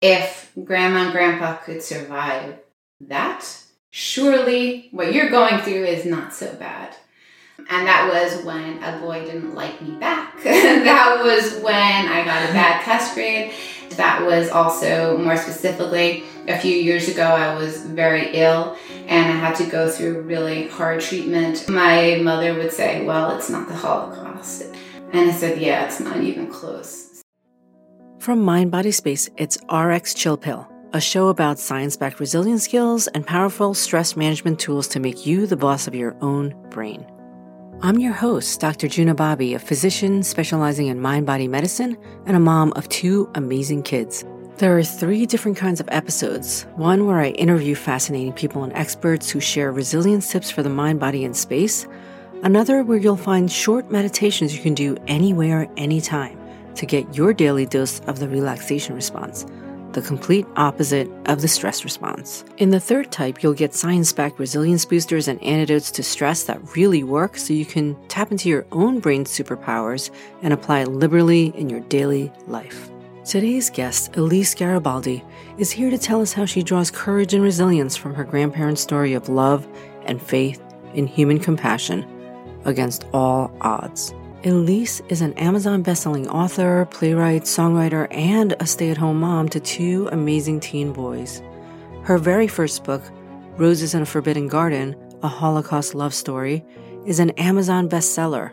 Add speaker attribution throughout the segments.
Speaker 1: if grandma and grandpa could survive that, surely what you're going through is not so bad. And that was when a boy didn't like me back. that was when I got a bad test grade. That was also more specifically a few years ago, I was very ill and I had to go through really hard treatment. My mother would say, Well, it's not the Holocaust. And I said, Yeah, it's not even close.
Speaker 2: From Mind Body Space, it's RX Chill Pill, a show about science backed resilience skills and powerful stress management tools to make you the boss of your own brain. I'm your host, Dr. Juna Bobby, a physician specializing in mind body medicine and a mom of two amazing kids. There are three different kinds of episodes one where I interview fascinating people and experts who share resilience tips for the mind, body, and space, another where you'll find short meditations you can do anywhere, anytime to get your daily dose of the relaxation response the complete opposite of the stress response. In the third type, you'll get science backed resilience boosters and antidotes to stress that really work so you can tap into your own brain superpowers and apply liberally in your daily life. Today's guest, Elise Garibaldi, is here to tell us how she draws courage and resilience from her grandparents' story of love and faith in human compassion against all odds. Elise is an Amazon bestselling author, playwright, songwriter, and a stay at home mom to two amazing teen boys. Her very first book, Roses in a Forbidden Garden A Holocaust Love Story, is an Amazon bestseller,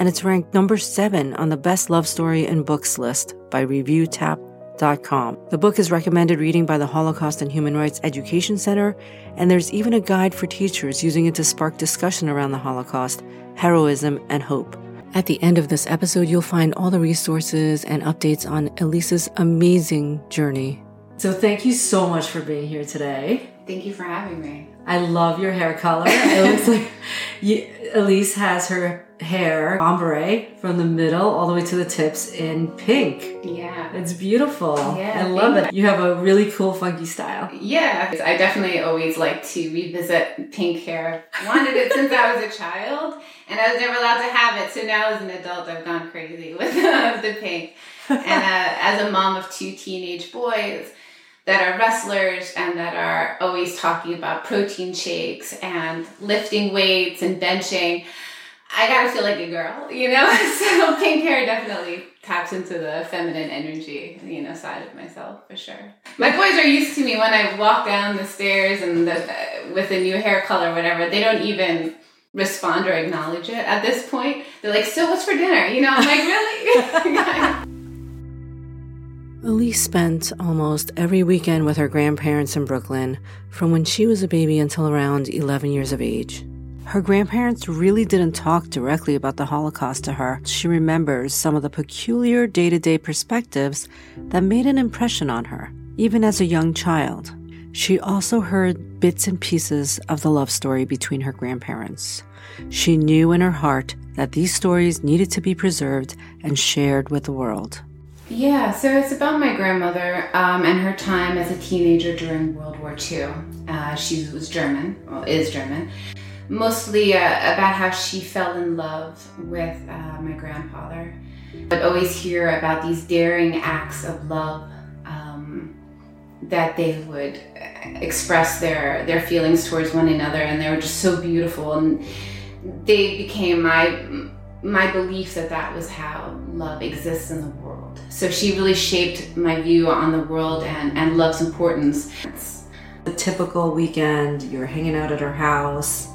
Speaker 2: and it's ranked number seven on the Best Love Story in Books list by ReviewTap.com. The book is recommended reading by the Holocaust and Human Rights Education Center, and there's even a guide for teachers using it to spark discussion around the Holocaust, heroism, and hope. At the end of this episode, you'll find all the resources and updates on Elise's amazing journey. So, thank you so much for being here today.
Speaker 1: Thank you for having me.
Speaker 2: I love your hair color. It looks like you, Elise has her hair ombre from the middle all the way to the tips in pink.
Speaker 1: Yeah.
Speaker 2: It's beautiful.
Speaker 1: Yeah,
Speaker 2: I love it. You have a really cool, funky style.
Speaker 1: Yeah, I definitely always like to revisit pink hair. I wanted it since I was a child, and I was never allowed to have it. So now, as an adult, I've gone crazy with the pink. And uh, as a mom of two teenage boys that are wrestlers and that are always talking about protein shakes and lifting weights and benching, I gotta feel like a girl, you know? so pink hair definitely taps into the feminine energy, you know, side of myself for sure. My boys are used to me when I walk down the stairs and the, with a new hair color, whatever. They don't even respond or acknowledge it at this point. They're like, "So what's for dinner?" You know, I'm like, "Really?"
Speaker 2: Elise spent almost every weekend with her grandparents in Brooklyn from when she was a baby until around 11 years of age. Her grandparents really didn't talk directly about the Holocaust to her. She remembers some of the peculiar day to day perspectives that made an impression on her, even as a young child. She also heard bits and pieces of the love story between her grandparents. She knew in her heart that these stories needed to be preserved and shared with the world.
Speaker 1: Yeah, so it's about my grandmother um, and her time as a teenager during World War II. Uh, she was German, well, is German. Mostly uh, about how she fell in love with uh, my grandfather. But always hear about these daring acts of love um, that they would express their their feelings towards one another, and they were just so beautiful. And they became my my belief that that was how love exists in the world. So she really shaped my view on the world and, and love's importance.
Speaker 2: The typical weekend, you're hanging out at her house.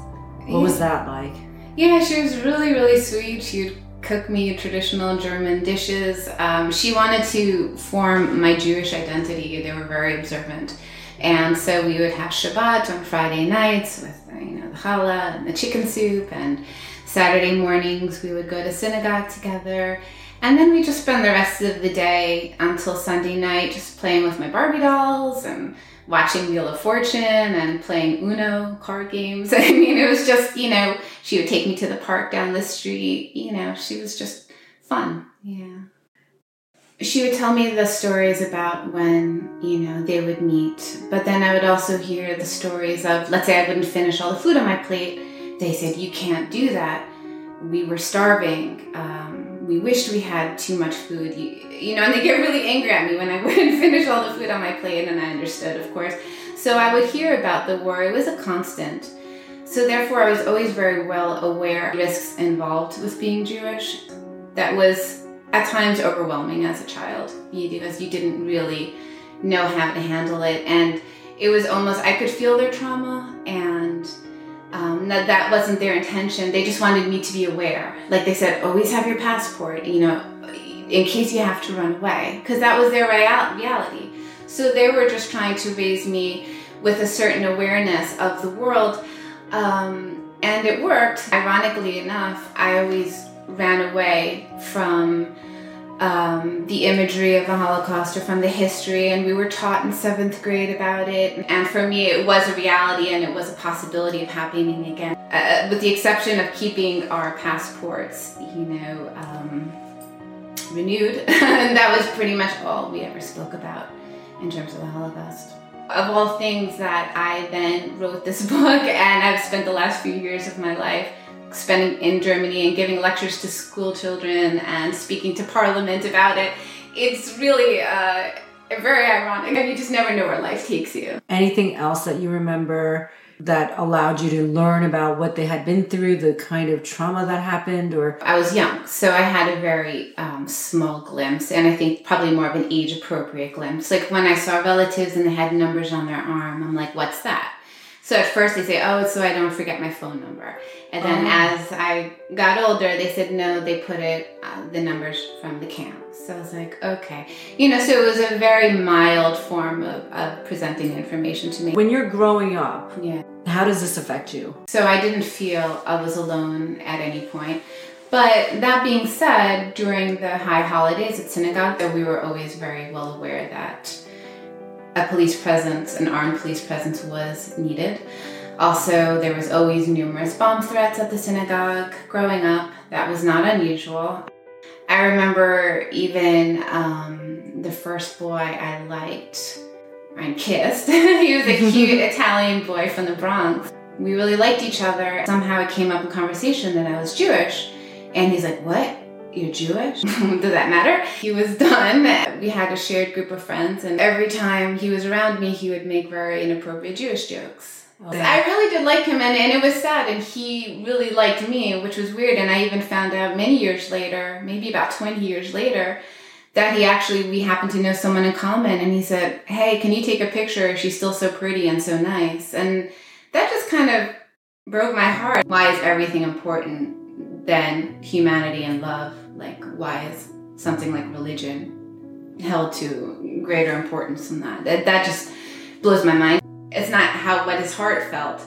Speaker 2: What was that like?
Speaker 1: Yeah, she was really, really sweet. She would cook me traditional German dishes. Um, she wanted to form my Jewish identity. They were very observant. And so we would have Shabbat on Friday nights with you know the challah and the chicken soup and Saturday mornings we would go to synagogue together. And then we just spend the rest of the day until Sunday night just playing with my Barbie dolls and watching Wheel of Fortune and playing Uno card games. I mean, it was just, you know, she would take me to the park down the street. You know, she was just fun. Yeah. She would tell me the stories about when, you know, they would meet. But then I would also hear the stories of, let's say I wouldn't finish all the food on my plate. They said, you can't do that. We were starving. Um, we wished we had too much food. You, you know, and they get really angry at me when I wouldn't finish all the food on my plate, and I understood, of course. So I would hear about the war. It was a constant. So therefore, I was always very well aware of risks involved with being Jewish. That was at times overwhelming as a child because you didn't really know how to handle it, and it was almost I could feel their trauma and um, that that wasn't their intention. They just wanted me to be aware. Like they said, always have your passport, you know, in case you have to run away, because that was their reality. So they were just trying to raise me with a certain awareness of the world, um, and it worked. Ironically enough, I always ran away from um, the imagery of the Holocaust or from the history, and we were taught in seventh grade about it. And for me, it was a reality and it was a possibility of happening again, uh, with the exception of keeping our passports, you know, um, renewed. and that was pretty much all we ever spoke about in terms of the Holocaust. Of all things that I then wrote this book, and I've spent the last few years of my life spending in Germany and giving lectures to school children and speaking to parliament about it. It's really uh, very ironic. and You just never know where life takes you.
Speaker 2: Anything else that you remember that allowed you to learn about what they had been through, the kind of trauma that happened, or
Speaker 1: I was young, so I had a very um, small glimpse, and I think probably more of an age-appropriate glimpse. Like when I saw relatives and they had numbers on their arm, I'm like, "What's that?" So at first they say, oh, so I don't forget my phone number. And then uh-huh. as I got older, they said, no, they put it, uh, the numbers from the camp. So I was like, okay. You know, so it was a very mild form of, of presenting information to me.
Speaker 2: When you're growing up,
Speaker 1: yeah.
Speaker 2: how does this affect you?
Speaker 1: So I didn't feel I was alone at any point. But that being said, during the high holidays at synagogue, that we were always very well aware that a police presence, an armed police presence was needed. Also, there was always numerous bomb threats at the synagogue. Growing up, that was not unusual. I remember even um, the first boy I liked and kissed. he was a cute Italian boy from the Bronx. We really liked each other. Somehow it came up in conversation that I was Jewish. And he's like, What? You're Jewish? Does that matter? He was done. We had a shared group of friends, and every time he was around me, he would make very inappropriate Jewish jokes. Oh, I really did like him, and, and it was sad, and he really liked me, which was weird. And I even found out many years later, maybe about 20 years later, that he actually, we happened to know someone in common, and he said, Hey, can you take a picture? She's still so pretty and so nice. And that just kind of broke my heart. Why is everything important? than humanity and love. Like, why is something like religion held to greater importance than that? That, that just blows my mind. It's not how what his heart felt.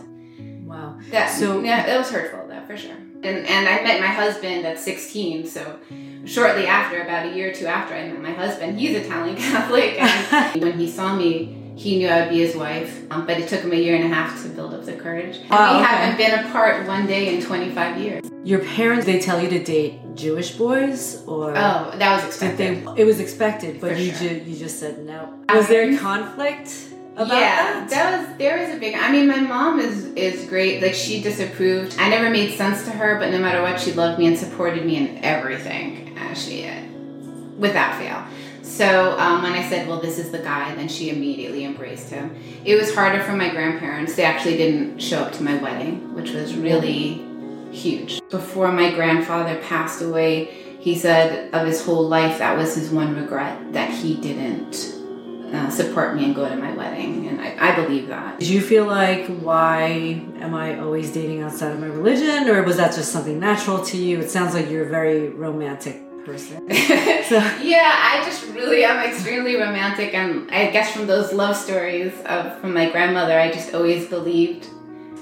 Speaker 2: Wow.
Speaker 1: That, so yeah, it was hurtful though, for sure. And and I met my husband at 16, so shortly after, about a year or two after I met my husband, he's Italian Catholic, and when he saw me he knew I would be his wife, um, but it took him a year and a half to build up the courage. And oh, we okay. haven't been apart one day in 25 years.
Speaker 2: Your parents, they tell you to date Jewish boys, or
Speaker 1: oh, that was expected.
Speaker 2: They, it was expected, but you sure. ju- you just said no. Was there conflict? About that?
Speaker 1: yeah,
Speaker 2: that?
Speaker 1: that was there was a big. I mean, my mom is is great. Like she disapproved. I never made sense to her, but no matter what, she loved me and supported me in everything. Uh, she, uh, without fail. So um, when I said, well, this is the guy, then she immediately embraced him. It was harder for my grandparents. They actually didn't show up to my wedding, which was really huge. Before my grandfather passed away, he said of his whole life that was his one regret that he didn't uh, support me and go to my wedding. And I, I believe that.
Speaker 2: Did you feel like, why am I always dating outside of my religion? Or was that just something natural to you? It sounds like you're very romantic person.
Speaker 1: so. yeah, I just really am extremely romantic, and I guess from those love stories of from my grandmother, I just always believed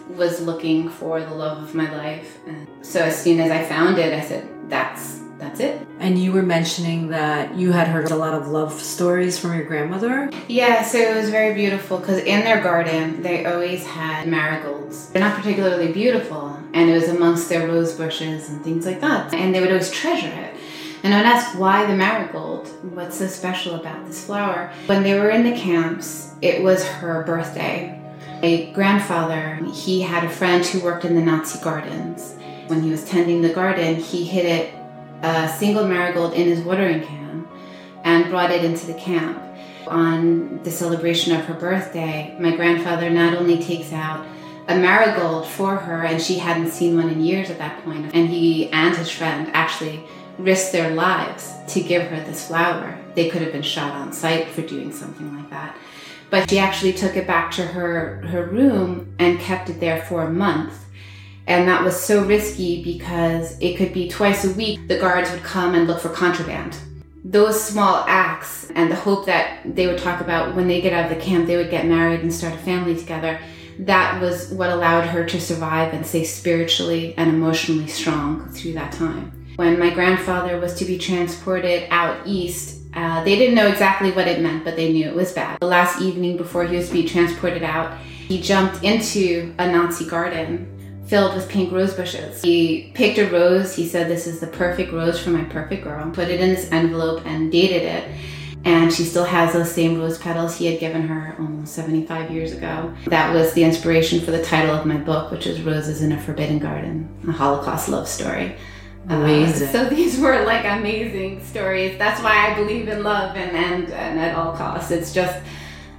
Speaker 1: was looking for the love of my life. And so as soon as I found it, I said, "That's that's it."
Speaker 2: And you were mentioning that you had heard a lot of love stories from your grandmother.
Speaker 1: Yeah, so it was very beautiful because in their garden they always had marigolds. They're not particularly beautiful, and it was amongst their rose bushes and things like that. And they would always treasure it. And I'd ask why the marigold? What's so special about this flower? When they were in the camps, it was her birthday. My grandfather, he had a friend who worked in the Nazi gardens. When he was tending the garden, he hid it a single marigold in his watering can and brought it into the camp. On the celebration of her birthday, my grandfather not only takes out a marigold for her, and she hadn't seen one in years at that point, and he and his friend actually risked their lives to give her this flower. They could have been shot on sight for doing something like that. But she actually took it back to her, her room and kept it there for a month. And that was so risky because it could be twice a week the guards would come and look for contraband. Those small acts and the hope that they would talk about when they get out of the camp, they would get married and start a family together. That was what allowed her to survive and stay spiritually and emotionally strong through that time. When my grandfather was to be transported out east, uh, they didn't know exactly what it meant, but they knew it was bad. The last evening before he was to be transported out, he jumped into a Nazi garden filled with pink rose bushes. He picked a rose. He said, This is the perfect rose for my perfect girl. Put it in this envelope and dated it. And she still has those same rose petals he had given her almost 75 years ago. That was the inspiration for the title of my book, which is Roses in a Forbidden Garden, a Holocaust love story.
Speaker 2: Amazing.
Speaker 1: Uh, so these were like amazing stories. That's why I believe in love and and, and at all costs. It's just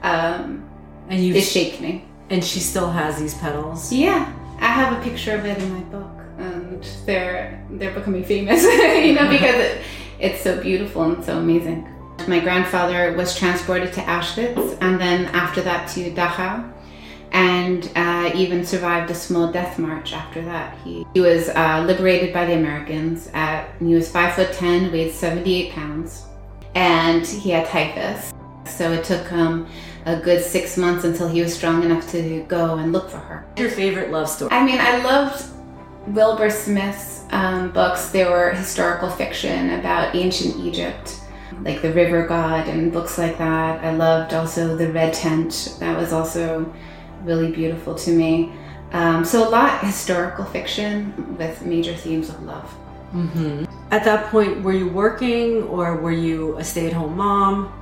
Speaker 1: um,
Speaker 2: and you
Speaker 1: it shaped me.
Speaker 2: And she still has these petals.
Speaker 1: Yeah, I have a picture of it in my book, and they're they're becoming famous. you know, because it, it's so beautiful and so amazing. My grandfather was transported to Auschwitz, and then after that to Dachau and uh, even survived a small death march after that. He, he was uh, liberated by the Americans. At, he was five foot ten, weighed 78 pounds, and he had typhus. So it took him a good six months until he was strong enough to go and look for her.
Speaker 2: Your favorite love story?
Speaker 1: I mean, I loved Wilbur Smith's um, books. They were historical fiction about ancient Egypt, like The River God and books like that. I loved also The Red Tent. That was also really beautiful to me. Um, so a lot historical fiction with major themes of love.
Speaker 2: Mm-hmm. At that point, were you working or were you a stay-at-home mom?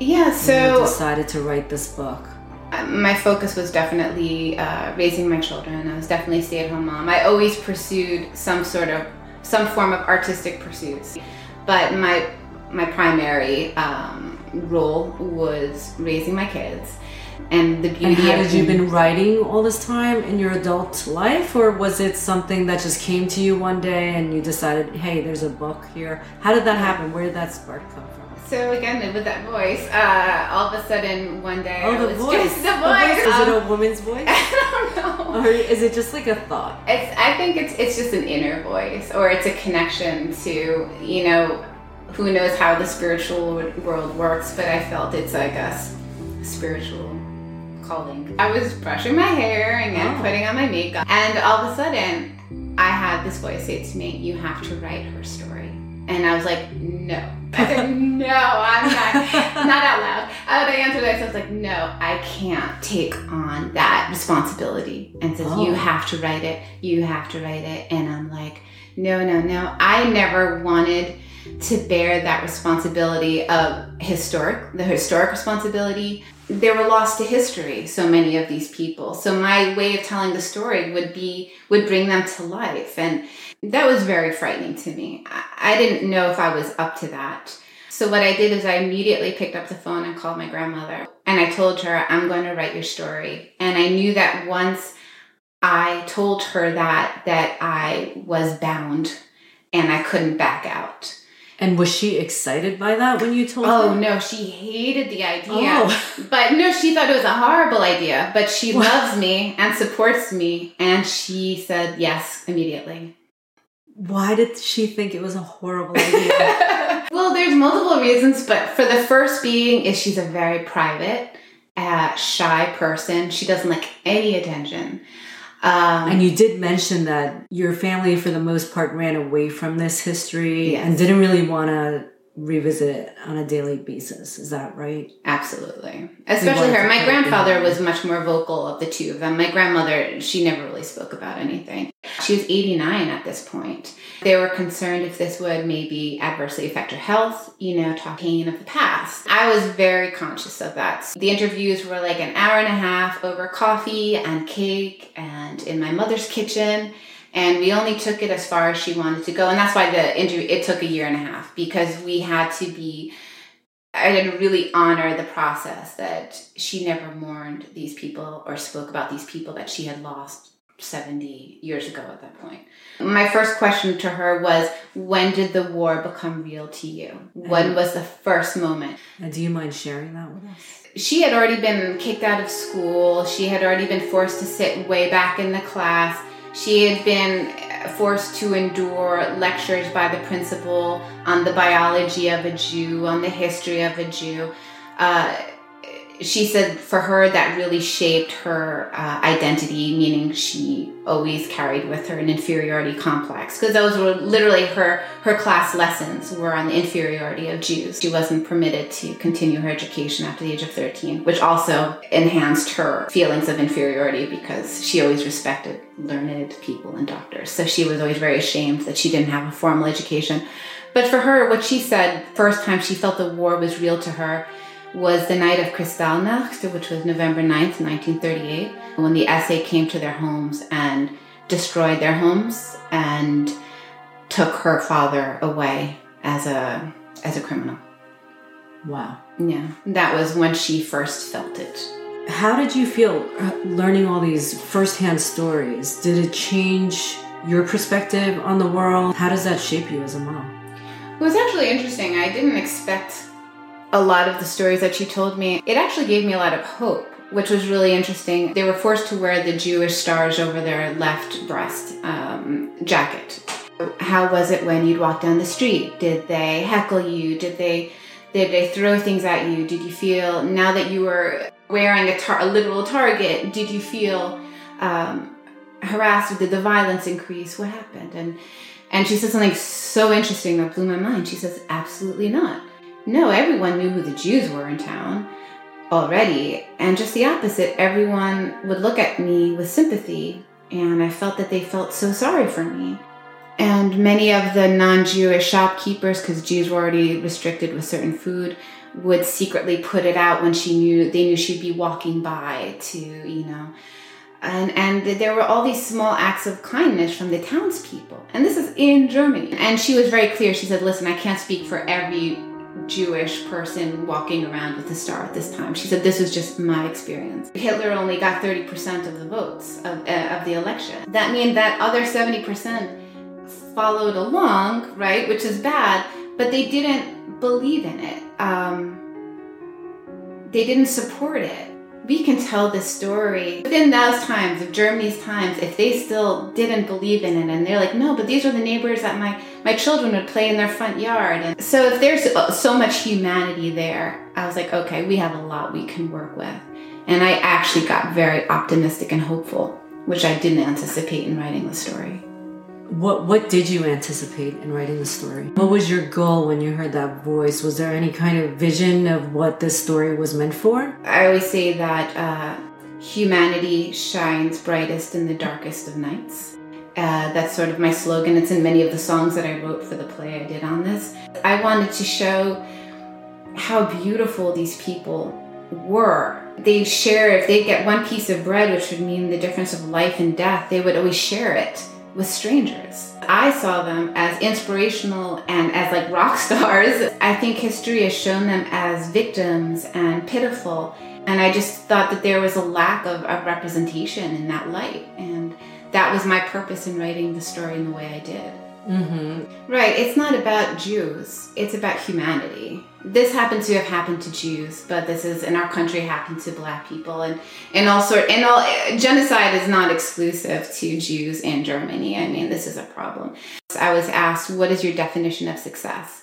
Speaker 1: Yeah, so
Speaker 2: you decided to write this book.
Speaker 1: Uh, my focus was definitely uh, raising my children. I was definitely a stay-at-home mom. I always pursued some sort of some form of artistic pursuits, but my my primary um, role was raising my kids and the beauty.
Speaker 2: And had
Speaker 1: of
Speaker 2: you been writing all this time in your adult life, or was it something that just came to you one day and you decided, hey, there's a book here? How did that happen? Where did that spark come from?
Speaker 1: So again, with that voice, uh, all of a sudden one day,
Speaker 2: oh, the voice.
Speaker 1: the voice.
Speaker 2: Is
Speaker 1: um,
Speaker 2: it a woman's voice?
Speaker 1: I don't know.
Speaker 2: Or is it just like a thought?
Speaker 1: It's. I think it's. It's just an inner voice, or it's a connection to you know, who knows how the spiritual world works. But I felt it's like a spiritual calling. I was brushing my hair and oh. putting on my makeup, and all of a sudden, I had this voice say to me, "You have to write her story." And I was like, "No." I said, "No, I'm not." not out loud. I answered that. I was like, "No, I can't take on that responsibility." And says, oh. "You have to write it. You have to write it." And I'm like, "No, no, no. I never wanted." to bear that responsibility of historic the historic responsibility they were lost to history so many of these people. So my way of telling the story would be would bring them to life. And that was very frightening to me. I didn't know if i was up to that. So what i did is i immediately picked up the phone and called my grandmother. And i told her i'm going to write your story. And i knew that once i told her that that i was bound and i couldn't back out
Speaker 2: and was she excited by that when you told
Speaker 1: oh,
Speaker 2: her?
Speaker 1: Oh no, she hated the idea. Oh. But no, she thought it was a horrible idea. But she loves me and supports me, and she said yes immediately.
Speaker 2: Why did she think it was a horrible idea?
Speaker 1: well, there's multiple reasons, but for the first being is she's a very private, uh, shy person. She doesn't like any attention.
Speaker 2: Um, and you did mention that your family, for the most part, ran away from this history yes. and didn't really want to revisit it on a daily basis. Is that right?
Speaker 1: Absolutely. Especially her. My grandfather was much more vocal of the two of them. My grandmother, she never really spoke about anything. She was 89 at this point. They were concerned if this would maybe adversely affect her health, you know, talking of the past. I was very conscious of that. The interviews were like an hour and a half over coffee and cake and in my mother's kitchen. And we only took it as far as she wanted to go and that's why the interview it took a year and a half because we had to be I didn't really honor the process that she never mourned these people or spoke about these people that she had lost 70 years ago at that point. My first question to her was When did the war become real to you? When was the first moment?
Speaker 2: And do you mind sharing that with us?
Speaker 1: She had already been kicked out of school, she had already been forced to sit way back in the class. She had been forced to endure lectures by the principal on the biology of a Jew, on the history of a Jew. Uh, she said for her that really shaped her uh, identity, meaning she always carried with her an inferiority complex because those were literally her her class lessons were on the inferiority of Jews. She wasn't permitted to continue her education after the age of 13, which also enhanced her feelings of inferiority because she always respected learned people and doctors. So she was always very ashamed that she didn't have a formal education. But for her, what she said, first time she felt the war was real to her was the night of Kristallnacht, which was November 9th, 1938, when the SA came to their homes and destroyed their homes and took her father away as a as a criminal.
Speaker 2: Wow.
Speaker 1: Yeah, that was when she first felt it.
Speaker 2: How did you feel uh, learning all these firsthand stories? Did it change your perspective on the world? How does that shape you as a mom?
Speaker 1: It was actually interesting. I didn't expect a lot of the stories that she told me, it actually gave me a lot of hope, which was really interesting. They were forced to wear the Jewish stars over their left breast um, jacket. How was it when you'd walk down the street? Did they heckle you? Did they did they throw things at you? Did you feel now that you were wearing a, tar- a literal target? Did you feel um, harassed? Did the violence increase? What happened? And and she said something so interesting that blew my mind. She says, "Absolutely not." No, everyone knew who the Jews were in town already, and just the opposite. Everyone would look at me with sympathy, and I felt that they felt so sorry for me. And many of the non Jewish shopkeepers, because Jews were already restricted with certain food, would secretly put it out when she knew they knew she'd be walking by to, you know. And, and there were all these small acts of kindness from the townspeople. And this is in Germany. And she was very clear. She said, Listen, I can't speak for every Jewish person walking around with a star at this time. She said, This was just my experience. Hitler only got 30% of the votes of, uh, of the election. That means that other 70% followed along, right, which is bad, but they didn't believe in it. Um, they didn't support it we can tell this story within those times of Germany's times if they still didn't believe in it. And they're like no but these are the neighbors that my my children would play in their front yard. And so if there's so much humanity there I was like okay we have a lot we can work with. And I actually got very optimistic and hopeful which I didn't anticipate in writing the story
Speaker 2: what what did you anticipate in writing the story? What was your goal when you heard that voice? Was there any kind of vision of what this story was meant for?
Speaker 1: I always say that uh, humanity shines brightest in the darkest of nights. Uh, that's sort of my slogan. It's in many of the songs that I wrote for the play I did on this. I wanted to show how beautiful these people were. They share, if they get one piece of bread, which would mean the difference of life and death, they would always share it with strangers. I saw them as inspirational and as like rock stars. I think history has shown them as victims and pitiful. And I just thought that there was a lack of, of representation in that light. And that was my purpose in writing the story in the way I did. Mm-hmm. Right. It's not about Jews. It's about humanity. This happened to have happened to Jews, but this is in our country happened to Black people, and and all sort and all genocide is not exclusive to Jews in Germany. I mean, this is a problem. I was asked, "What is your definition of success?"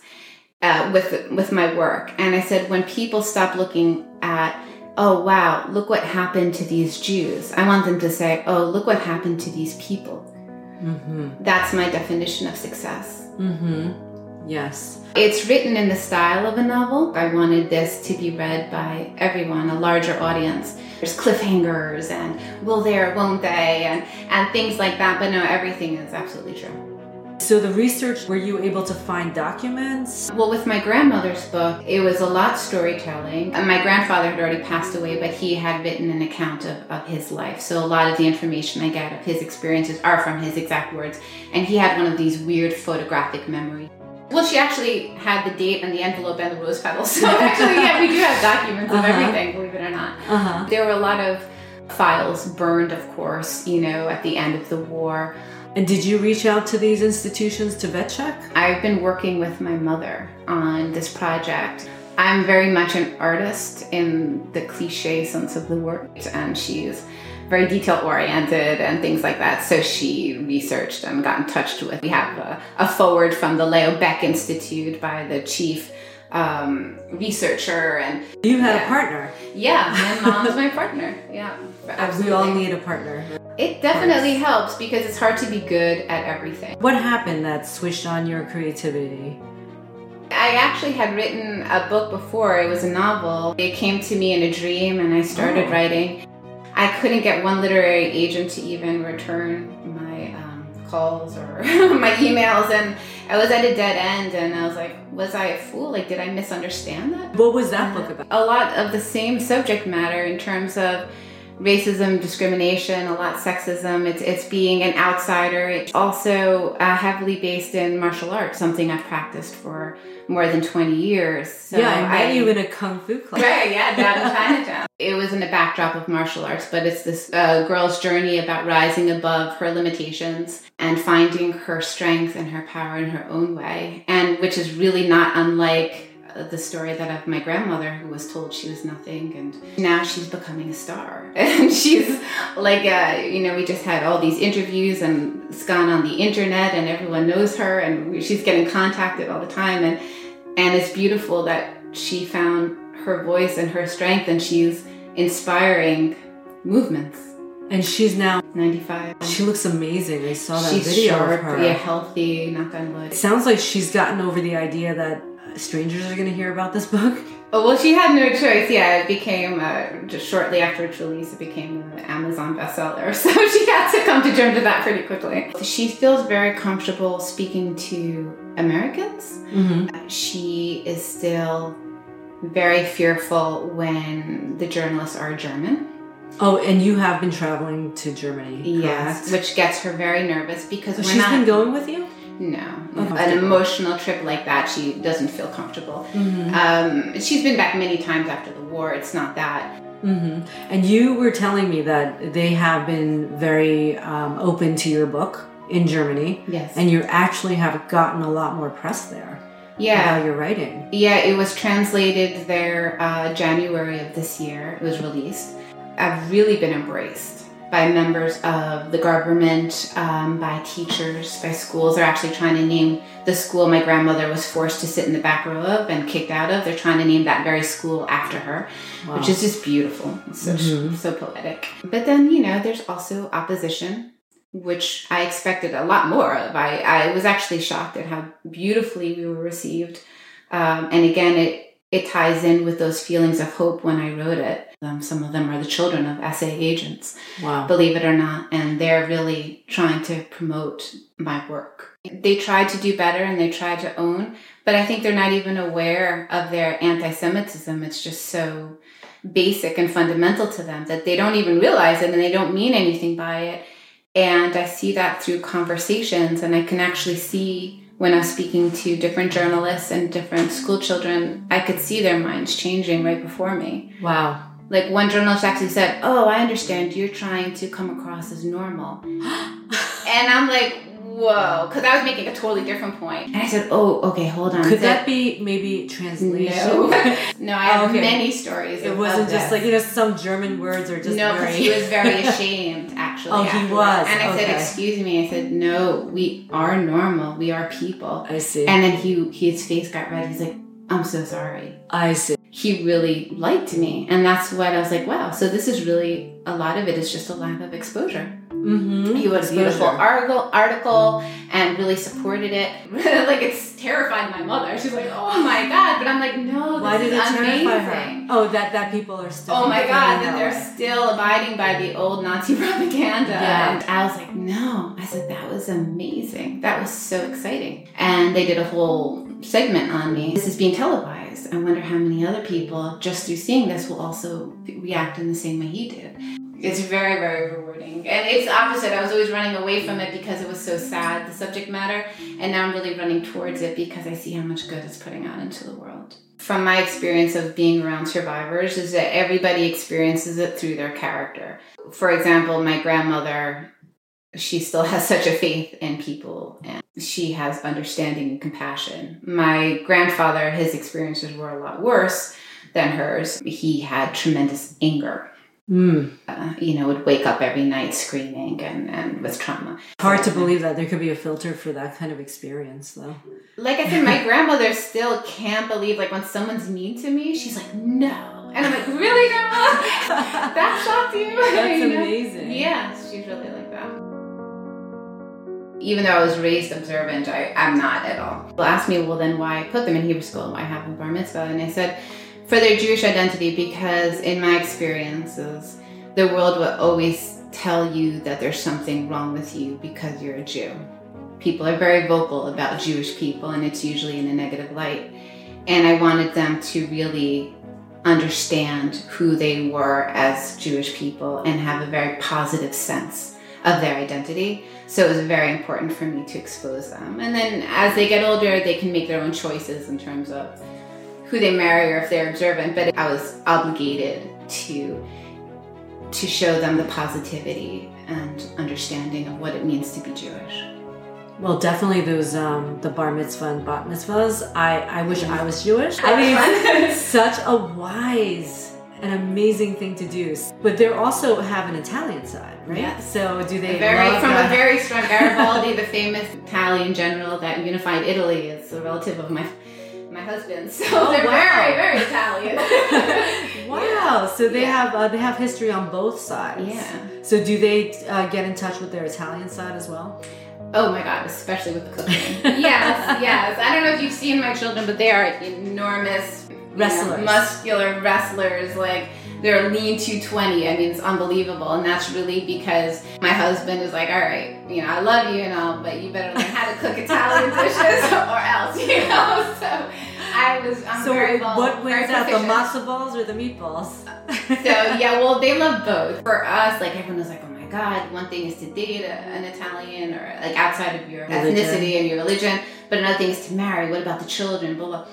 Speaker 1: Uh, with with my work, and I said, when people stop looking at oh wow, look what happened to these Jews. I want them to say, oh, look what happened to these people. Mm-hmm. That's my definition of success.
Speaker 2: Mm-hmm. Yes.
Speaker 1: It's written in the style of a novel. I wanted this to be read by everyone, a larger audience. There's cliffhangers and will there, won't they, and, and things like that. But no, everything is absolutely true.
Speaker 2: So the research, were you able to find documents?
Speaker 1: Well, with my grandmother's book, it was a lot storytelling. My grandfather had already passed away, but he had written an account of, of his life. So a lot of the information I get of his experiences are from his exact words. And he had one of these weird photographic memories. Well, she actually had the date and the envelope and the rose petals. So actually, yeah, we do have documents of
Speaker 2: Uh-huh.
Speaker 1: everything, believe it or not.
Speaker 2: Uh-huh.
Speaker 1: There were a lot of files burned, of course, you know, at the end of the war.
Speaker 2: And did you reach out to these institutions to vet check?
Speaker 1: I've been working with my mother on this project. I'm very much an artist in the cliche sense of the word, and she's very detail oriented and things like that. So she researched and got in touch with. We have a, a forward from the Leo Baeck Institute by the chief um, researcher, and
Speaker 2: You had a partner.
Speaker 1: yeah, my mom's my partner. Yeah,
Speaker 2: We all need a partner.
Speaker 1: It definitely helps because it's hard to be good at everything.
Speaker 2: What happened that switched on your creativity?
Speaker 1: I actually had written a book before. It was a novel. It came to me in a dream and I started
Speaker 2: Oh.
Speaker 1: writing. I couldn't get one literary agent to even return my um, calls or my emails, and I was at a dead end. And I was like, was I a fool? Like, did I misunderstand that?
Speaker 2: What was that book about?
Speaker 1: A lot of the same subject matter in terms of racism, discrimination, a lot sexism. It's it's being an outsider. It's also uh, heavily based in martial arts, something I've practiced for more than twenty years. So
Speaker 2: yeah, I met you in a kung fu class.
Speaker 1: Right, yeah, down in Chinatown. It was in the backdrop of martial arts, but it's this uh, girl's journey about rising above her limitations and finding her strength and her power in her own way, and which is really not unlike the story that of my grandmother who was told she was nothing and now she's becoming a star. And she's like uh, you know we just had all these interviews and it's gone on the internet and everyone knows her and she's getting contacted all the time. And and it's beautiful that she found her voice and her strength and she's inspiring movements.
Speaker 2: And she's now
Speaker 1: 95
Speaker 2: she looks amazing. I saw that
Speaker 1: she's
Speaker 2: video
Speaker 1: sharp
Speaker 2: of her.
Speaker 1: yeah healthy knock on wood.
Speaker 2: It sounds like she's gotten over the idea that strangers are going to hear about this book.
Speaker 1: Oh, well, she had no choice. Yeah, it became uh, just shortly after its release, it became an Amazon bestseller. So she had to come to terms with that pretty quickly. She feels very comfortable speaking to Americans.
Speaker 2: Mm-hmm.
Speaker 1: She is still very fearful when the journalists are German.
Speaker 2: Oh, and you have been traveling to Germany.
Speaker 1: Yes,
Speaker 2: correct?
Speaker 1: which gets her very nervous because
Speaker 2: So she's
Speaker 1: not.
Speaker 2: been going with you.
Speaker 1: No,
Speaker 2: Oh,
Speaker 1: an emotional trip like that, she doesn't feel comfortable.
Speaker 2: Mm-hmm.
Speaker 1: Um, she's been back many times after the war. It's not that.
Speaker 2: Mm-hmm. And you were telling me that they have been very um, open to your book in Germany,
Speaker 1: Yes.
Speaker 2: and you actually have gotten a lot more press there
Speaker 1: yeah.
Speaker 2: about your writing.
Speaker 1: Yeah, it was translated there uh, January of this year. It was released. I've really been embraced by members of the government, um, by teachers, by schools. They're actually trying to name the school my grandmother was forced to sit in the back row of and kicked out of. They're trying to name that very school after her,
Speaker 2: Wow.
Speaker 1: which is just beautiful. It's such,
Speaker 2: Mhm.
Speaker 1: so poetic. But then, you know, there's also opposition. Which I expected a lot more of. I, I was actually shocked at how beautifully we were received um, and again, it it ties in with those feelings of hope when I wrote it. Um, some of them are the children of SA agents,
Speaker 2: wow.
Speaker 1: believe it or not, and they're really trying to promote my work. They try to do better and they try to own, but I think they're not even aware of their anti-Semitism. It's just so basic and fundamental to them that they don't even realize it and they don't mean anything by it. And I see that through conversations, and I can actually see when I was speaking to different journalists and different school children, I could see their minds changing right before me.
Speaker 2: Wow.
Speaker 1: Like one journalist actually said, Oh, I understand you're trying to come across as normal. And I'm like, Whoa, because I was making a totally different point. And I said, Oh, okay, hold on.
Speaker 2: Could
Speaker 1: So-
Speaker 2: that be maybe translation?
Speaker 1: No. no, I have
Speaker 2: Oh, okay.
Speaker 1: many stories.
Speaker 2: It wasn't
Speaker 1: of
Speaker 2: just
Speaker 1: this.
Speaker 2: like you know some German words are just
Speaker 1: no, because
Speaker 2: very.
Speaker 1: he was very ashamed, actually.
Speaker 2: Oh, he was,
Speaker 1: And I
Speaker 2: okay.
Speaker 1: said, "Excuse me." I said, "No, we are normal. We are people."
Speaker 2: I see.
Speaker 1: And then he, his face got red. He's like, "I'm so sorry."
Speaker 2: I see.
Speaker 1: He really liked me, and that's what I was like, "Wow." So this is really a lot of it is just a lack of exposure.
Speaker 2: Mm-hmm.
Speaker 1: He wrote a beautiful article, article and really supported it. like it's terrified my mother. She's like, "Oh my god!" But I'm like, "No, this
Speaker 2: Why did
Speaker 1: is
Speaker 2: it
Speaker 1: amazing."
Speaker 2: terrify her? Oh, that that people are still.
Speaker 1: Oh my god,
Speaker 2: that
Speaker 1: that they're
Speaker 2: way.
Speaker 1: still abiding by the old Nazi propaganda.
Speaker 2: Yeah.
Speaker 1: And I was like, no. I said, that was amazing. That was so exciting. And they did a whole segment on me. This is being televised. I wonder how many other people, just through seeing this, will also react in the same way he did. It's very, very rewarding. And it's opposite. I was always running away from it because it was so sad, the subject matter. And now I'm really running towards it because I see how much good it's putting out into the world. From my experience of being around survivors, is that everybody experiences it through their character. For example, my grandmother, she still has such a faith in people and she has understanding and compassion. My grandfather, his experiences were a lot worse than hers. He had tremendous anger
Speaker 2: Mm.
Speaker 1: uh, you know, would wake up every night screaming and, and with trauma.
Speaker 2: Hard to believe that there could be a filter for that kind of experience, though.
Speaker 1: Like I said, my grandmother still can't believe, like, when someone's mean to me, she's like, no. And I'm like, really, grandma? that shocked you?
Speaker 2: That's
Speaker 1: You know?
Speaker 2: amazing.
Speaker 1: Yeah, she's really like that. Even though I was raised observant, I, I'm not at all. People asked me, well, then why put them in Hebrew school? Why have them bar mitzvah? And I said, for their Jewish identity, because in my experiences, the world will always tell you that there's something wrong with you because you're a Jew. People are very vocal about Jewish people, and it's usually in a negative light. And I wanted them to really understand who they were as Jewish people and have a very positive sense of their identity. So it was very important for me to expose them. And then as they get older, they can make their own choices in terms of who they marry or if they're observant. But I was obligated to to show them the positivity and understanding of what it means to be Jewish.
Speaker 2: Well, definitely those um the bar mitzvah and bat mitzvahs. I I wish I was Jewish. I mean, such a wise and amazing thing to do. But they also have an Italian side, right?
Speaker 1: Yes.
Speaker 2: So do they
Speaker 1: A very from
Speaker 2: that?
Speaker 1: a very strong Garibaldi, the famous Italian general that unified Italy, is a relative of my my husband. So
Speaker 2: Oh,
Speaker 1: they're
Speaker 2: wow.
Speaker 1: very very Italian.
Speaker 2: wow. So they
Speaker 1: Yeah.
Speaker 2: have uh, they have history on both sides.
Speaker 1: Yeah.
Speaker 2: So do they uh, get in touch with their Italian side as well?
Speaker 1: Oh my god, especially with the cooking. yes, yes. I don't know if you've seen my children, but they are enormous you know,
Speaker 2: Wrestlers.
Speaker 1: muscular wrestlers. Like they're lean 220. I mean, it's unbelievable, and that's really because my husband is like, all right, you know, I love you and all, but you better learn how to cook Italian dishes or else, you know. So I was, I'm
Speaker 2: so
Speaker 1: very well,
Speaker 2: what wins out, the matzo balls or the meatballs?
Speaker 1: So yeah, well, they love both. For us, like everyone was like, "Oh my god!" One thing is to date a, an Italian or like outside of your
Speaker 2: Religion.
Speaker 1: ethnicity and your religion, but another thing is to marry. What about the children? Blah blah.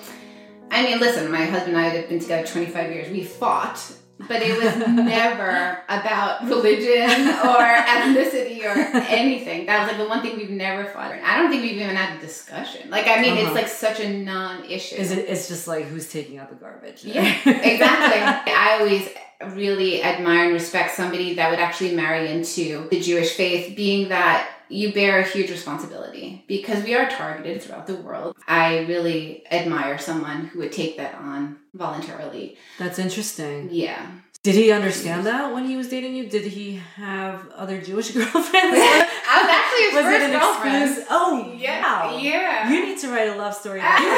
Speaker 1: I mean, listen, my husband and I have been together 25 years. We fought, but it was never about religion or ethnicity or anything. That was like the one thing we've never fought. I don't think we've even had a discussion. Like, I mean,
Speaker 2: Uh-huh.
Speaker 1: it's like such a non-issue.
Speaker 2: Is it? It's just like who's taking out the garbage?
Speaker 1: Yeah, exactly. I always really admire and respect somebody that would actually marry into the Jewish faith, being that you bear a huge responsibility because we are targeted throughout the world. I really admire someone who would take that on voluntarily.
Speaker 2: That's interesting.
Speaker 1: Yeah.
Speaker 2: Did he understand that when he was dating you? Did he have other Jewish girlfriends?
Speaker 1: I was actually his
Speaker 2: was
Speaker 1: first
Speaker 2: it an
Speaker 1: girlfriend.
Speaker 2: exclusive? Oh,
Speaker 1: Yeah.
Speaker 2: wow.
Speaker 1: Yeah.
Speaker 2: You need to write a love story about you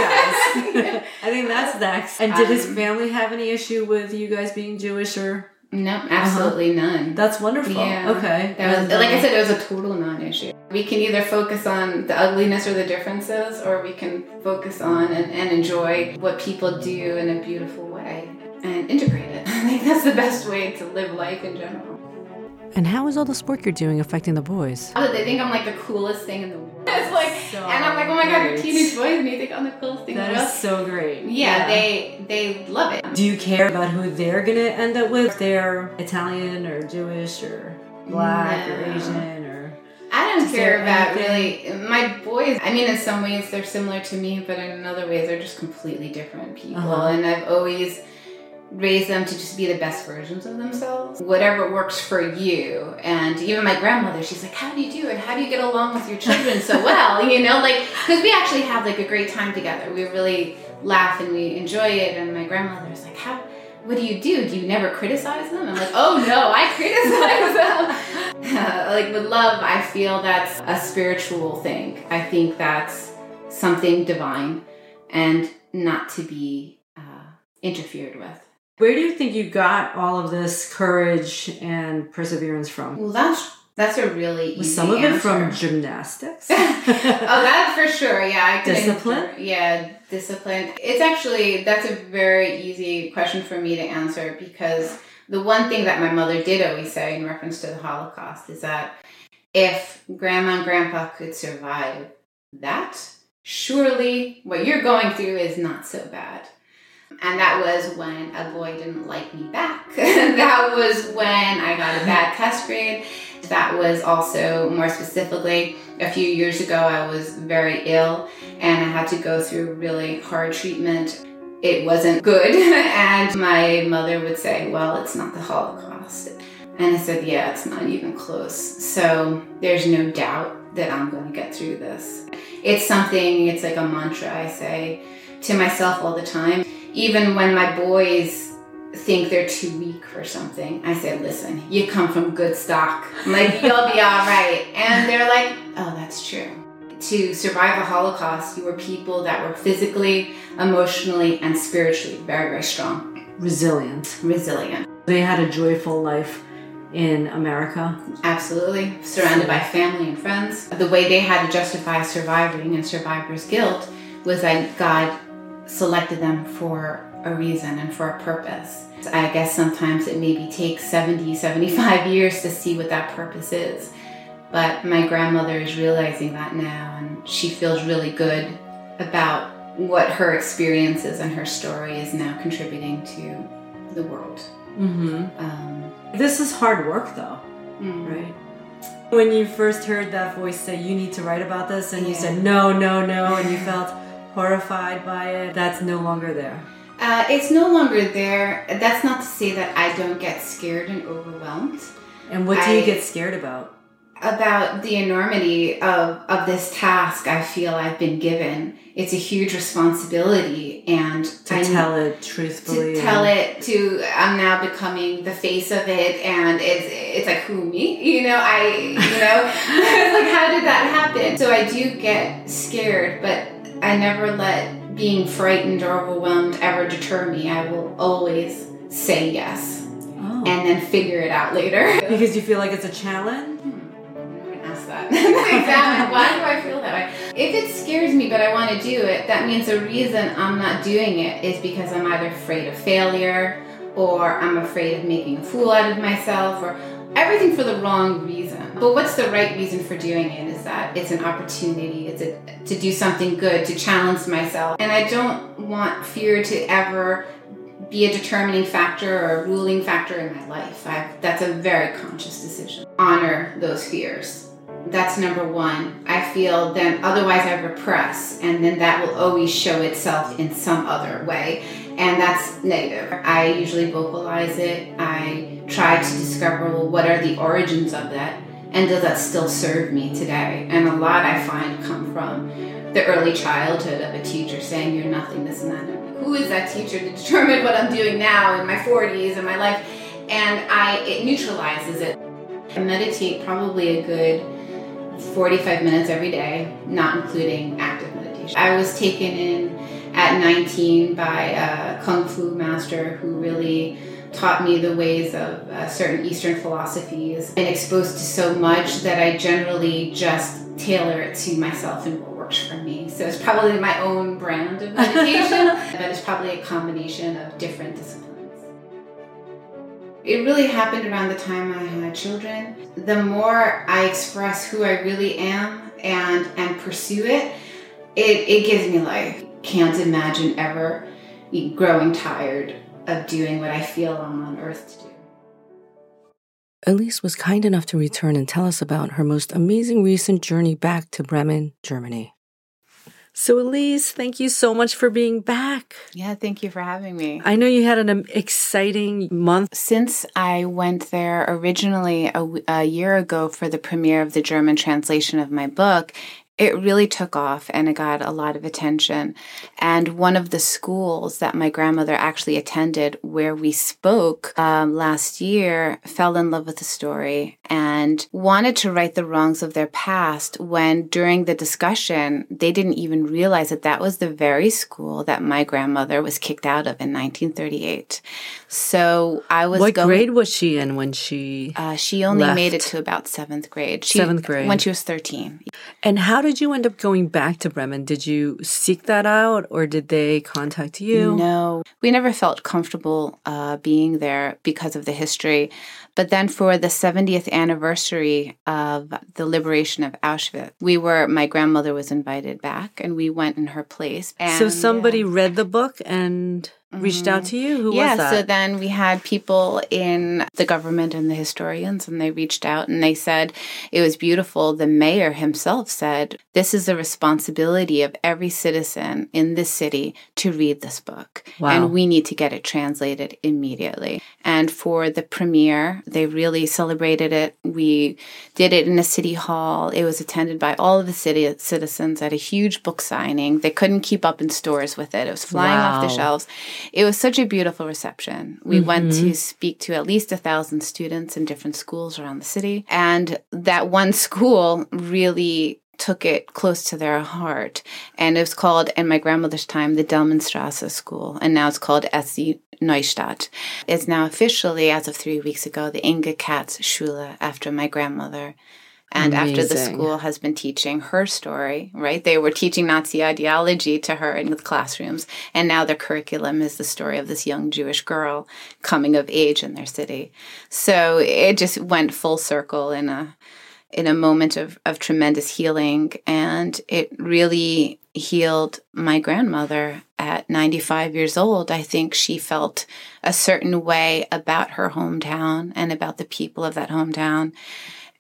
Speaker 2: guys. I think that's next. And did his
Speaker 1: Um,
Speaker 2: family have any issue with you guys being Jewish or?
Speaker 1: No, uh-huh. absolutely none.
Speaker 2: That's wonderful.
Speaker 1: Yeah.
Speaker 2: Okay.
Speaker 1: That was, like I said, it was a total non-issue. We can either focus on the ugliness or the differences, or we can focus on and, and enjoy what people do in a beautiful way and integrate it. I think that's the best way to live life in general.
Speaker 2: And how is all the sport you're doing affecting the boys?
Speaker 1: Oh, they think I'm like the coolest thing in the world. It's like,
Speaker 2: So
Speaker 1: and I'm like, oh my god, you're teenage boys, and you think I'm the coolest thing in the world.
Speaker 2: is so great.
Speaker 1: yeah, they they love it.
Speaker 2: Do you care about who they're gonna end up with? If they're Italian or Jewish or black or Asian or
Speaker 1: I don't
Speaker 2: Is
Speaker 1: care about
Speaker 2: anything-
Speaker 1: really my boys. I mean, in some ways they're similar to me, but in other ways they're just completely different people.
Speaker 2: Uh-huh.
Speaker 1: And I've always raised them to just be the best versions of themselves. Whatever works for you. And even my grandmother, she's like, "How do you do it? How do you get along with your children so well?" You know, like because we actually have like a great time together. We really laugh and we enjoy it. And my grandmother's like, "How?" what do you do? Do you never criticize them? I'm like, oh no, I criticize them. Like with love, I feel that's a spiritual thing. I think that's something divine and not to be uh, interfered with.
Speaker 2: Where do you think you got all of this courage and perseverance from?
Speaker 1: Well, that's that's a really
Speaker 2: some of
Speaker 1: answer.
Speaker 2: it from gymnastics.
Speaker 1: oh, that's for sure. Yeah, I
Speaker 2: Discipline?
Speaker 1: Yeah, discipline. It's actually that's a very easy question for me to answer because the one thing that my mother did always say in reference to the Holocaust is that if grandma and grandpa could survive that, surely what you're going through is not so bad. And that was when a boy didn't like me back. that was when I got a bad test grade. That was also more specifically a few years ago, I was very ill and I had to go through really hard treatment. It wasn't good. and my mother would say, Well, it's not the Holocaust. And I said, Yeah, it's not even close. So there's no doubt that I'm going to get through this. It's something, it's like a mantra I say to myself all the time. Even when my boys think they're too weak for something, I say, listen, you come from good stock. I'm like, you'll be all right. And they're like, oh, that's true. To survive the Holocaust, you were people that were physically, emotionally, and spiritually very, very strong,
Speaker 2: Resilient.
Speaker 1: resilient.
Speaker 2: They had a joyful life in America.
Speaker 1: Absolutely. Surrounded by family and friends. The way they had to justify surviving and survivor's guilt was that God selected them for a reason and for a purpose. I guess sometimes it maybe takes 70, 75 years to see what that purpose is. But my grandmother is realizing that now, and she feels really good about what her experiences and her story is now contributing to the world.
Speaker 2: Mm-hmm.
Speaker 1: Um,
Speaker 2: This is hard work, though,
Speaker 1: mm.
Speaker 2: right? When you first heard that voice say, You need to write about this, and you said, No, no, no, and you felt horrified by it, that's no longer there.
Speaker 1: Uh, it's no longer there. That's not to say that I don't get scared and overwhelmed
Speaker 2: And what do you get scared about?
Speaker 1: about the enormity of, of this task I feel I've been given. It's a huge responsibility, and
Speaker 2: To
Speaker 1: I
Speaker 2: tell it truthfully.
Speaker 1: to tell it to I'm now becoming the face of it, and it's it's like who me? You know, I you know, like how did that happen? So I do get scared, but I never let being frightened or overwhelmed ever deter me. I will always say yes
Speaker 2: Oh.
Speaker 1: and then figure it out later.
Speaker 2: because you feel like it's a challenge? Hmm.
Speaker 1: ask that. Examine why do I feel that way? If it scares me but I want to do it, that means the reason I'm not doing it is because I'm either afraid of failure or I'm afraid of making a fool out of myself or everything for the wrong reason. But what's the right reason for doing it is that it's an opportunity, it's a, to do something good, to challenge myself. And I don't want fear to ever be a determining factor or a ruling factor in my life. i that's a very conscious decision. Honor those fears. That's number one. I feel then otherwise I repress, and then that will always show itself in some other way. And that's negative. I usually vocalize it. I try to discover well, what are the origins of that, and does that still serve me today? And a lot I find come from the early childhood of a teacher saying you're nothing, this and that. Who is that teacher to determine what I'm doing now in my 40s and my life? And I it neutralizes it. I meditate probably a good 45 minutes every day, not including active meditation. I was taken in at 19 by a kung fu master who really taught me the ways of uh, certain Eastern philosophies. and exposed to so much that I generally just tailor it to myself and what works for me. So it's probably my own brand of meditation, but it's probably a combination of different disciplines. It really happened around the time I had children. The more I express who I really am and and pursue it, it, it gives me life. Can't imagine ever growing tired of doing what I feel I'm on earth to do.
Speaker 2: Elise was kind enough to return and tell us about her most amazing recent journey back to Bremen, Germany. So, Elise, thank you so much for being back.
Speaker 1: Yeah, thank you for having me.
Speaker 2: I know you had an exciting month.
Speaker 1: Since I went there originally a year ago for the premiere of the German translation of my book, it really took off and it got a lot of attention. And one of the schools that my grandmother actually attended, where we spoke um, last year, fell in love with the story and wanted to right the wrongs of their past when during the discussion, they didn't even realize that that was the very school that my grandmother was kicked out of in 1938. So I was.
Speaker 2: What going, grade was she in when she?
Speaker 1: Uh, she only left? made it to about seventh grade. She,
Speaker 2: seventh grade
Speaker 1: when she was 13.
Speaker 2: And how did you end up going back to Bremen? Did you seek that out, or did they contact you?
Speaker 1: No, we never felt comfortable uh, being there because of the history. But then for the 70th anniversary of the liberation of Auschwitz, we were, my grandmother was invited back and we went in her place. And,
Speaker 2: so somebody yeah. read the book and reached out mm-hmm. to you? Who
Speaker 1: yeah,
Speaker 2: was that?
Speaker 1: so then we had people in the government and the historians, and they reached out and they said it was beautiful. The mayor himself said, This is the responsibility of every citizen in this city to read this book. Wow. And we need to get it translated immediately. And for the premiere, they really celebrated it. We did it in a city hall. It was attended by all of the city citizens at a huge book signing. They couldn't keep up in stores with it. It was flying wow. off the shelves it was such a beautiful reception. We mm-hmm. went to mm-hmm. speak to at least a thousand students in different schools around the city. And that one school really took it close to their heart. And it was called, in my grandmother's time, the Delmenstrasse School. And now it's called SC Neustadt. It's now officially, as of three weeks ago, the Inge Katz Schule after my grandmother. And Amazing. after the school has been teaching her story, right? They were teaching Nazi ideology to her in the classrooms. And now their curriculum is the story of this young Jewish girl coming of age in their city. So it just went full circle in a in a moment of, of tremendous healing. And it really healed my grandmother at 95 years old. I think she felt a certain way about her hometown and about the people of that hometown.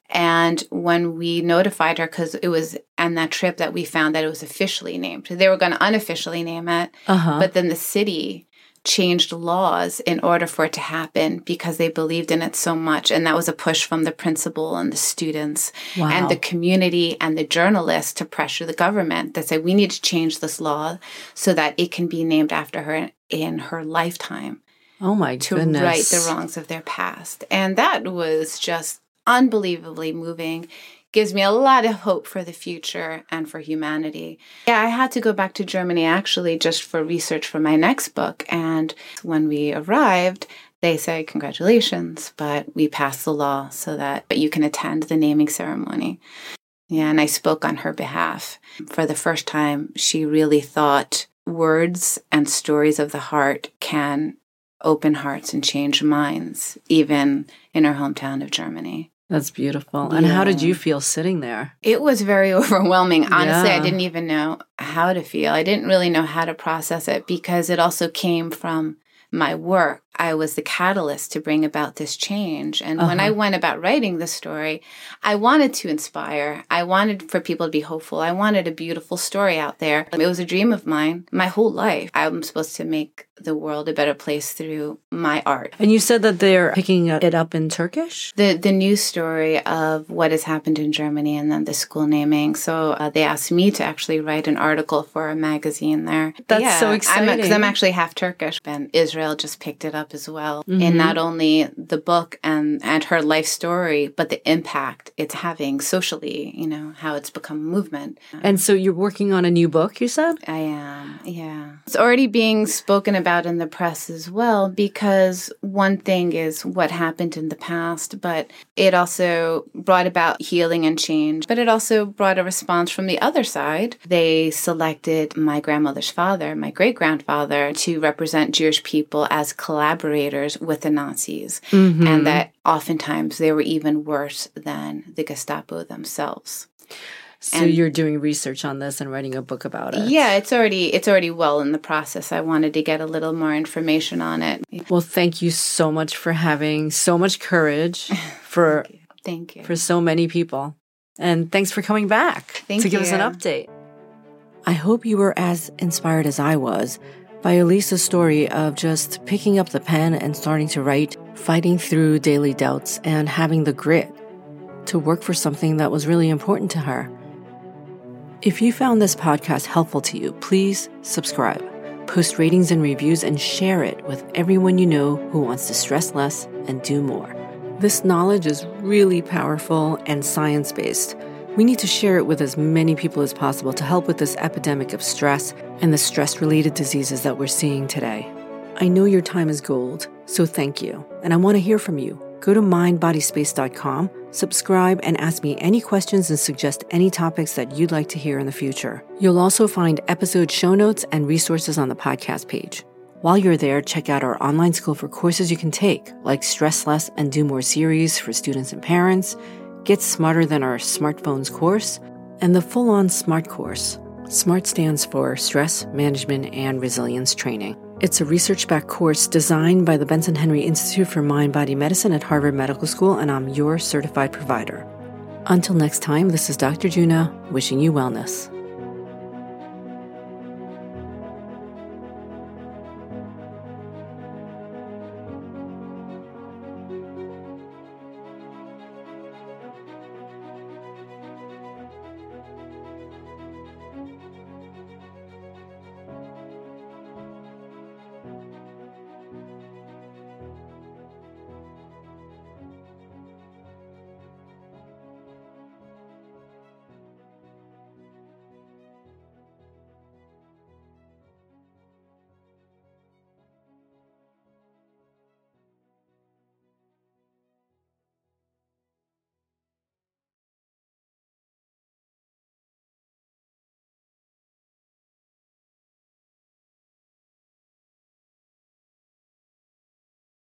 Speaker 1: And when we notified her, because it was on that trip that we found that it was officially named, they were going to unofficially name it, uh-huh. but then the city changed laws in order for it to happen because they believed in it so much. And that was a push from the principal and the students wow. and the community and the journalists to pressure the government that said, we need to change this law so that it can be named after her in her lifetime.
Speaker 2: Oh my
Speaker 1: to
Speaker 2: goodness.
Speaker 1: right the wrongs of their past. And that was just unbelievably moving gives me a lot of hope for the future and for humanity. Yeah, I had to go back to Germany actually just for research for my next book. And when we arrived, they said, Congratulations, but we passed the law so that but you can attend the naming ceremony. Yeah, and I spoke on her behalf. For the first time, she really thought words and stories of the heart can open hearts and change minds, even in her hometown of Germany.
Speaker 2: That's beautiful. And how did you feel sitting there?
Speaker 1: It was very overwhelming. Honestly, yeah. I didn't even know how to feel. I didn't really know how to process it because it also came from my work. I was the catalyst to bring about this change. And uh-huh. when I uh-huh. went about writing the story, I wanted to inspire. I wanted for people to be hopeful. I wanted a beautiful story out there. It was a dream of mine my whole life. I'm supposed to make the world a better place through my art.
Speaker 2: And you said that they're picking it up in Turkish?
Speaker 1: The the news story of what has happened in Germany and then the school naming. So uh, they asked me to actually write an article for a magazine there.
Speaker 2: That's yeah, so exciting.
Speaker 1: Because I'm, I'm, actually half Turkish, and Israel just picked it up as well mm-hmm. in not only the book and and her life story, but the impact it's having socially. You know how it's become a movement.
Speaker 2: And so you're working on a new book. You said
Speaker 1: I am. Yeah, it's already being spoken about in the press as well because one thing is what happened in the past, but it also brought about healing and change. But it also brought a response from the other side. They selected my grandmother's father, my great grandfather, to represent Jewish people as collaborators with the Nazis, mm-hmm. and that oftentimes they were even worse than the Gestapo themselves.
Speaker 2: So and you're doing research on this and writing a book about it.
Speaker 1: Yeah, it's already it's already well in the process. I wanted to get a little more information on it.
Speaker 2: Well, thank you so much for having so much courage for
Speaker 1: thank, you. thank you.
Speaker 2: For so many people. And thanks for coming back
Speaker 1: thank
Speaker 2: to give us an update. I hope you were as inspired as I was by Elisa's story of just picking up the pen and starting to write, fighting through daily doubts, and having the grit to work for something that was really important to her. If you found this podcast helpful to you, please subscribe, post ratings and reviews, and share it with everyone you know who wants to stress less and do more. This knowledge is really powerful and science based. We need to share it with as many people as possible to help with this epidemic of stress and the stress related diseases that we're seeing today. I know your time is gold, so thank you. And I want to hear from you. Go to mindbodyspace.com, subscribe, and ask me any questions and suggest any topics that you'd like to hear in the future. You'll also find episode show notes and resources on the podcast page. While you're there, check out our online school for courses you can take, like Stress Less and Do More series for students and parents, Get Smarter Than Our Smartphones course, and the full on SMART course. SMART stands for Stress Management and Resilience Training. It's a research backed course designed by the Benson Henry Institute for Mind Body Medicine at Harvard Medical School, and I'm your certified provider. Until next time, this is Dr. Juna wishing you wellness.